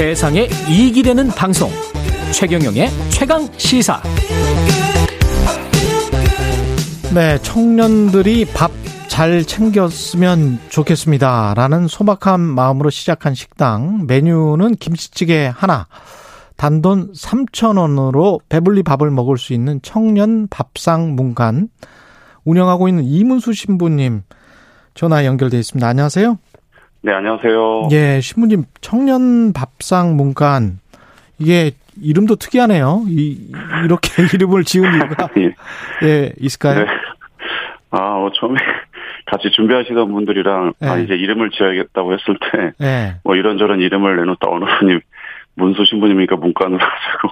세상에 이익이 되는 방송. 최경영의 최강 시사. 네 청년들이 밥 잘 챙겼으면 좋겠습니다 라는 소박한 마음으로 시작한 식당. 메뉴는 김치찌개 하나. 단돈 3,000원으로 배불리 밥을 먹을 수 있는 청년 밥상 문간. 운영하고 있는 이문수 신부님 전화 연결돼 있습니다. 안녕하세요. 네, 안녕하세요. 예, 신부님 청년 밥상 문간 이게 이름도 특이하네요. 이 이렇게 이름을 지은 이유가 예. 예, 있을까요? 네. 아, 뭐 처음에 같이 준비하시던 분들이랑 네. 아 이제 이름을 지어야겠다고 했을 때, 네. 뭐 이런저런 이름을 내놓다 어느 분이 문수 신부님이니까 문간으로 하자고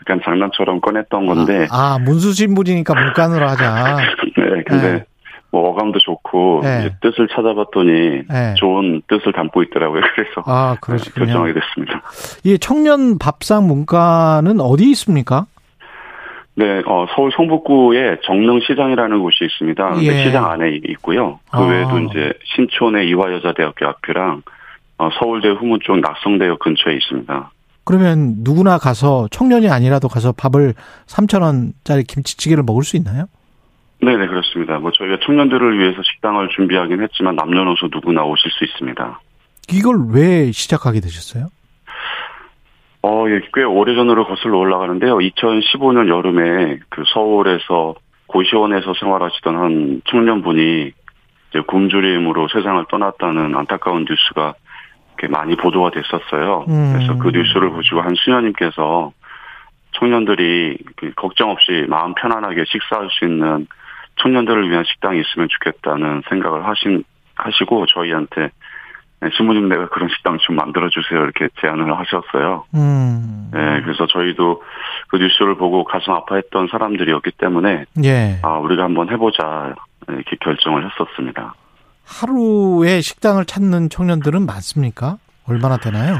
약간 장난처럼 꺼냈던 건데. 아, 아 문수 신부님이니까 문간으로 하자. 네, 근데 네. 뭐 어감도 좋고 네. 뜻을 찾아봤더니 네. 좋은 뜻을 담고 있더라고요. 그래서 아. 결정하게 됐습니다. 이 청년 밥상 문과는 어디 있습니까? 네, 어, 서울 성북구에 정릉시장이라는 곳이 있습니다. 그 예. 시장 안에 있고요. 그 아. 외에도 이제 신촌의 이화여자대학교 앞이랑 어, 서울대 후문 쪽 낙성대역 근처에 있습니다. 그러면 누구나 가서 청년이 아니라도 가서 밥을 3천 원짜리 김치찌개를 먹을 수 있나요? 네네 그렇습니다. 뭐 저희가 청년들을 위해서 식당을 준비하긴 했지만 남녀노소 누구나 오실 수 있습니다. 이걸 왜 시작하게 되셨어요? 어, 예, 꽤 오래전으로 거슬러 올라가는데요. 2015년 여름에 그 서울에서 고시원에서 생활하시던 한 청년분이 이제 굶주림으로 세상을 떠났다는 안타까운 뉴스가 많이 보도가 됐었어요. 음. 그래서 그 뉴스를 보시고 한 수녀님께서 청년들이 그 걱정 없이 마음 편안하게 식사할 수 있는 청년들을 위한 식당이 있으면 좋겠다는 생각을 하신 하시고 저희한테 네, 신부님 내가 그런 식당 좀 만들어 주세요 이렇게 제안을 하셨어요. 음. 네, 그래서 저희도 그 뉴스를 보고 가슴 아파했던 사람들이었기 때문에 예. 아 우리가 한번 해보자 이렇게 결정을 했었습니다. 하루에 식당을 찾는 청년들은 많습니까? 얼마나 되나요?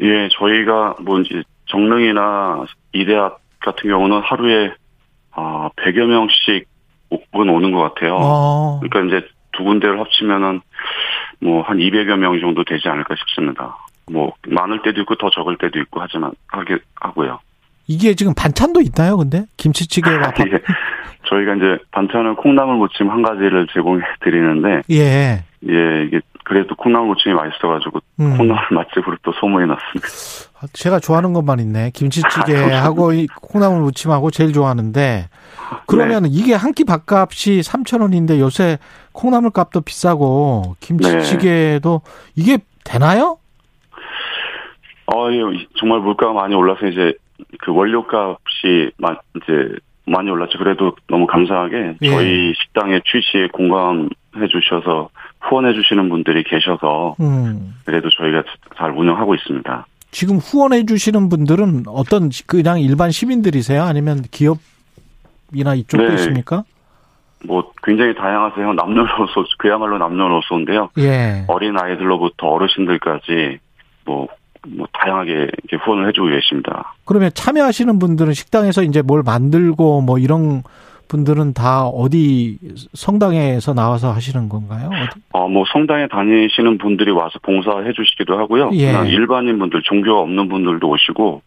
예, 저희가 뭐 이제 정릉이나 이대학 같은 경우는 하루에 아 100여 명씩 은 오는 것 같아요. 아. 그러니까 이제 두 군데를 합치면은 뭐 한 200여 명 정도 되지 않을까 싶습니다. 뭐 많을 때도 있고 더 적을 때도 있고 하지만 하게 하고요. 이게 지금 반찬도 있나요, 근데 김치찌개와 밥? 예. 저희가 이제 반찬은 콩나물 무침 한 가지를 제공해 드리는데 예. 예, 이게 그래도 콩나물 무침이 맛있어가지고 음. 콩나물 맛집으로 또 소문이 났습니다. 아, 제가 좋아하는 것만 있네. 김치찌개하고 아, 콩나물 무침하고 제일 좋아하는데 그러면 네. 이게 한 끼 밥값이 3천 원인데 요새 콩나물 값도 비싸고 김치찌개도 네. 이게 되나요? 어, 예, 정말 물가가 많이 올라서 이제 그 원료값이 이제 많이 올랐죠. 그래도 너무 감사하게 예. 저희 식당에 취시에 공감 해 주셔서 후원해 주시는 분들이 계셔서 음. 그래도 저희가 잘 운영하고 있습니다. 지금 후원해 주시는 분들은 어떤 그냥 일반 시민들이세요? 아니면 기업이나 이쪽도 네. 있습니까? 뭐 굉장히 다양하세요. 남녀노소 그야말로 남녀노소인데요. 예. 어린 아이들로부터 어르신들까지 뭐 뭐 다양하게 이렇게 후원을 해주고 계십니다. 그러면 참여하시는 분들은 식당에서 이제 뭘 만들고 뭐 이런 분들은 다 어디 성당에서 나와서 하시는 건가요? 어, 뭐 성당에 다니시는 분들이 와서 봉사해 주시기도 하고요. 예. 그냥 일반인 분들, 종교가 없는 분들도 오시고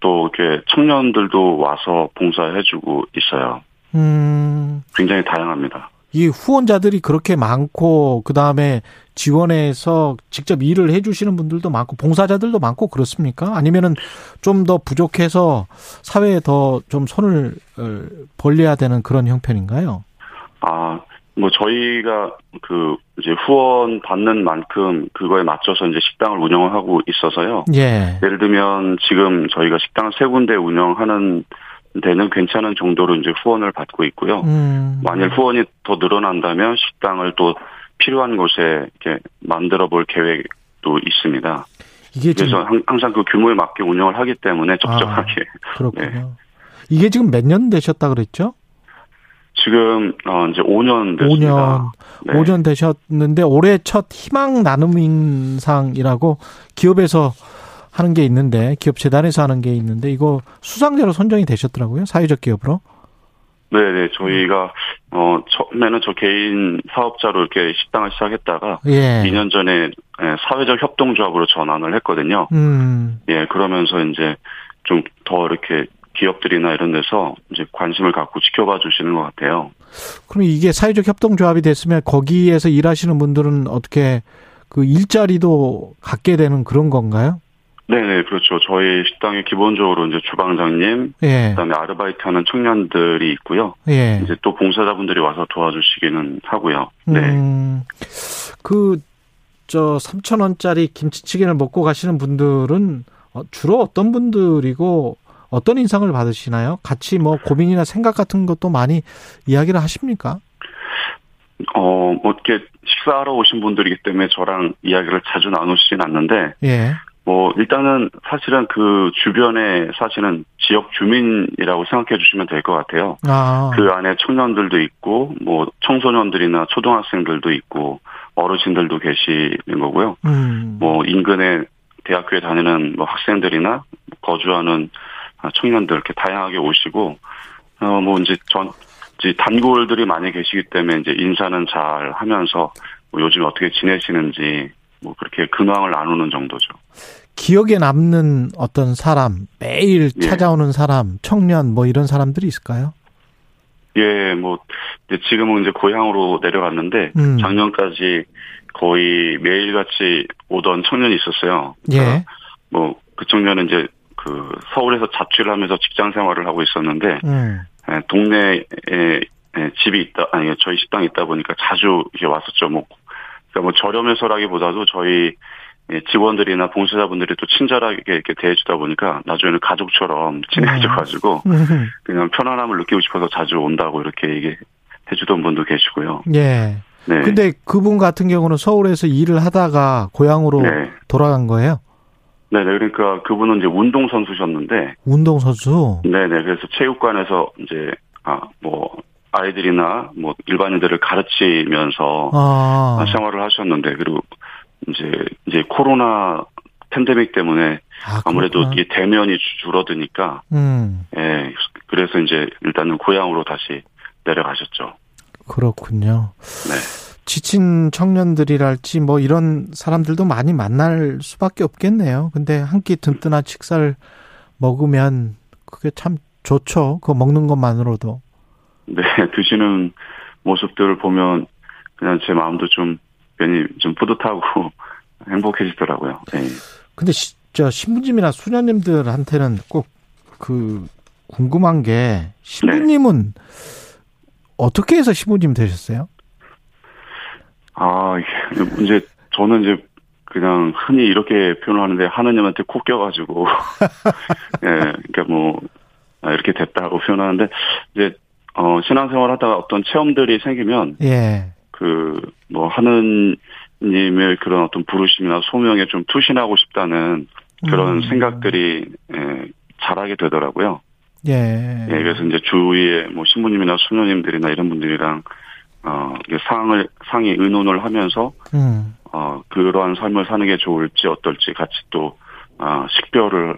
또 이렇게 청년들도 와서 봉사해 주고 있어요. 음. 굉장히 다양합니다. 이 후원자들이 그렇게 많고 그 다음에 지원해서 직접 일을 해 주시는 분들도 많고 봉사자들도 많고 그렇습니까? 아니면은 좀 더 부족해서 사회에 더 좀 손을 어, 벌려야 되는 그런 형편인가요? 아, 뭐 저희가 그 이제 후원 받는 만큼 그거에 맞춰서 이제 식당을 운영을 하고 있어서요. 예. 예를 들면 지금 저희가 식당 세 군데 운영하는 되는 괜찮은 정도로 이제 후원을 받고 있고요. 음. 만일 후원이 더 늘어난다면 식당을 또 필요한 곳에 이렇게 만들어 볼 계획도 있습니다. 이게 그래서 항상 그 규모에 맞게 운영을 하기 때문에 적정하게. 아, 그렇군요. 네. 이게 지금 몇 년 되셨다 그랬죠? 지금 어 이제 5년 됐습니다. 5년. 네. 5년 되셨는데 올해 첫 희망 나눔 인상이라고 기업에서 하는 게 있는데 기업 재단에서 하는 게 있는데 이거 수상자로 선정이 되셨더라고요. 사회적 기업으로. 네네, 저희가, 어, 처음에는 저 개인 사업자로 이렇게 식당을 시작했다가, 예. 2년 전에 예, 사회적 협동조합으로 전환을 했거든요. 음. 예, 그러면서 이제 좀 더 이렇게 기업들이나 이런 데서 이제 관심을 갖고 지켜봐 주시는 것 같아요. 그럼 이게 사회적 협동조합이 됐으면 거기에서 일하시는 분들은 어떻게 그 일자리도 갖게 되는 그런 건가요? 네네, 그렇죠. 저희 식당에 기본적으로 이제 주방장님, 예. 그다음에 아르바이트 하는 청년들이 있고요. 예. 이제 또 봉사자분들이 와서 도와주시기는 하고요. 네. 음, 그, 저, 3,000원짜리 김치찌개를 먹고 가시는 분들은 어, 주로 어떤 분들이고 어떤 인상을 받으시나요? 같이 뭐 고민이나 생각 같은 것도 많이 이야기를 하십니까? 어, 뭐 이렇게 식사하러 오신 분들이기 때문에 저랑 이야기를 자주 나누시진 않는데, 예. 뭐 일단은 사실은 그 주변에 사시는 지역 주민이라고 생각해 주시면 될 것 같아요. 아. 그 안에 청년들도 있고, 뭐 청소년들이나 초등학생들도 있고, 어르신들도 계시는 거고요. 음. 뭐 인근에 대학교에 다니는 뭐 학생들이나 거주하는 청년들 이렇게 다양하게 오시고 어 뭐 이제 전 이제 단골들이 많이 계시기 때문에 이제 인사는 잘 하면서 뭐 요즘 어떻게 지내시는지 뭐 그렇게 근황을 나누는 정도죠. 기억에 남는 어떤 사람, 매일 예. 찾아오는 사람, 청년 뭐 이런 사람들이 있을까요? 예, 뭐 이제 지금은 이제 고향으로 내려갔는데 음. 작년까지 거의 매일같이 오던 청년이 있었어요. 예. 뭐 그 청년은 이제 그 서울에서 자취를 하면서 직장 생활을 하고 있었는데 음. 예, 동네에 예, 집이 있다 아니 저희 식당이 있다 보니까 자주 이렇게 왔었죠. 뭐 그러니까 뭐 저렴해서라기보다도 저희 예, 직원들이나 봉사자분들이 또 친절하게 이렇게 대해주다 보니까 나중에는 가족처럼 친해져가지고 음. 그냥 편안함을 느끼고 싶어서 자주 온다고 이렇게 얘기 해주던 분도 계시고요. 예. 네. 근데 그분 같은 경우는 서울에서 일을 하다가 고향으로 네. 돌아간 거예요? 네 네 그러니까 그분은 이제 운동 선수셨는데 운동 선수? 네 네 그래서 체육관에서 이제 아 뭐 아이들이나 뭐 일반인들을 가르치면서 아. 생활을 하셨는데 그리고 이제 이제 코로나 팬데믹 때문에 아, 아무래도 그렇구나. 이 대면이 주- 줄어드니까 음, 예 그래서 이제 일단은 고향으로 다시 내려가셨죠. 그렇군요. 네. 지친 청년들이랄지 뭐 이런 사람들도 많이 만날 수밖에 없겠네요. 근데 한 끼 든든한 식사를 먹으면 그게 참 좋죠. 그거 먹는 것만으로도. 네 드시는 모습들을 보면 그냥 제 마음도 좀 괜히 좀 뿌듯하고 행복해지더라고요. 예. 근데 시, 저 신부님이나 수녀님들한테는 꼭 그 궁금한 게 신부님은 어떻게 해서 신부님 되셨어요? 아 이제 저는 이제 그냥 흔히 이렇게 표현을 하는데 하느님한테 코 껴가지고 예 그러니까 뭐 아, 이렇게 됐다고 표현하는데 이제 어 신앙생활 하다가 어떤 체험들이 생기면 예. 그 뭐 하느님의 그런 어떤 부르심이나 소명에 좀 투신하고 싶다는 그런 음. 생각들이 예, 잘하게 되더라고요. 예. 예, 그래서 이제 주위에 뭐 신부님이나 수녀님들이나 이런 분들이랑 어 상을 상의 의논을 하면서 음. 어 그러한 삶을 사는 게 좋을지 어떨지 같이 또 아, 식별을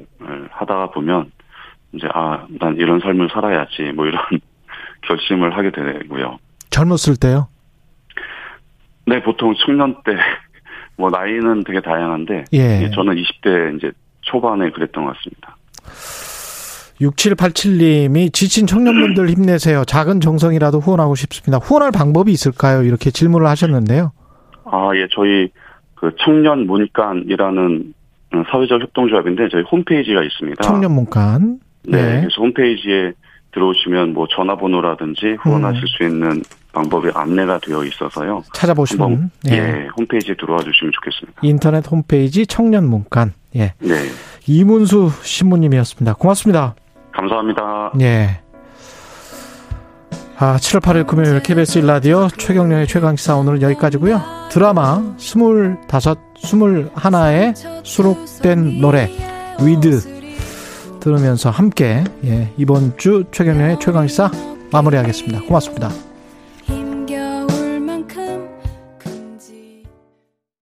하다가 보면 이제 아 난 이런 삶을 살아야지 뭐 이런 결심을 하게 되고요. 젊었을 때요? 네, 보통 청년 때, 뭐, 나이는 되게 다양한데, 예. 예, 저는 20대 이제 초반에 그랬던 것 같습니다. 6787님이 지친 청년분들 힘내세요. 작은 정성이라도 후원하고 싶습니다. 후원할 방법이 있을까요? 이렇게 질문을 하셨는데요. 아, 예, 저희 그 청년 문간이라는 음, 사회적 협동조합인데, 저희 홈페이지가 있습니다. 청년 문간. 네, 예. 그래서 홈페이지에 들어오시면 뭐 전화번호라든지 후원하실 음. 수 있는 방법이 안내가 되어 있어서요. 찾아보시면 예. 예, 홈페이지에 들어와 주시면 좋겠습니다. 인터넷 홈페이지 청년 문간. 예. 네, 이문수 신부님이었습니다. 고맙습니다. 감사합니다. 예. 아, 7월 8일 금요일 KBS 1라디오 최경련의 최강시사 오늘은 여기까지고요. 드라마 25, 21에 수록된 노래 위드 들으면서 함께 예, 이번 주 최경련의 최강시사 마무리하겠습니다. 고맙습니다.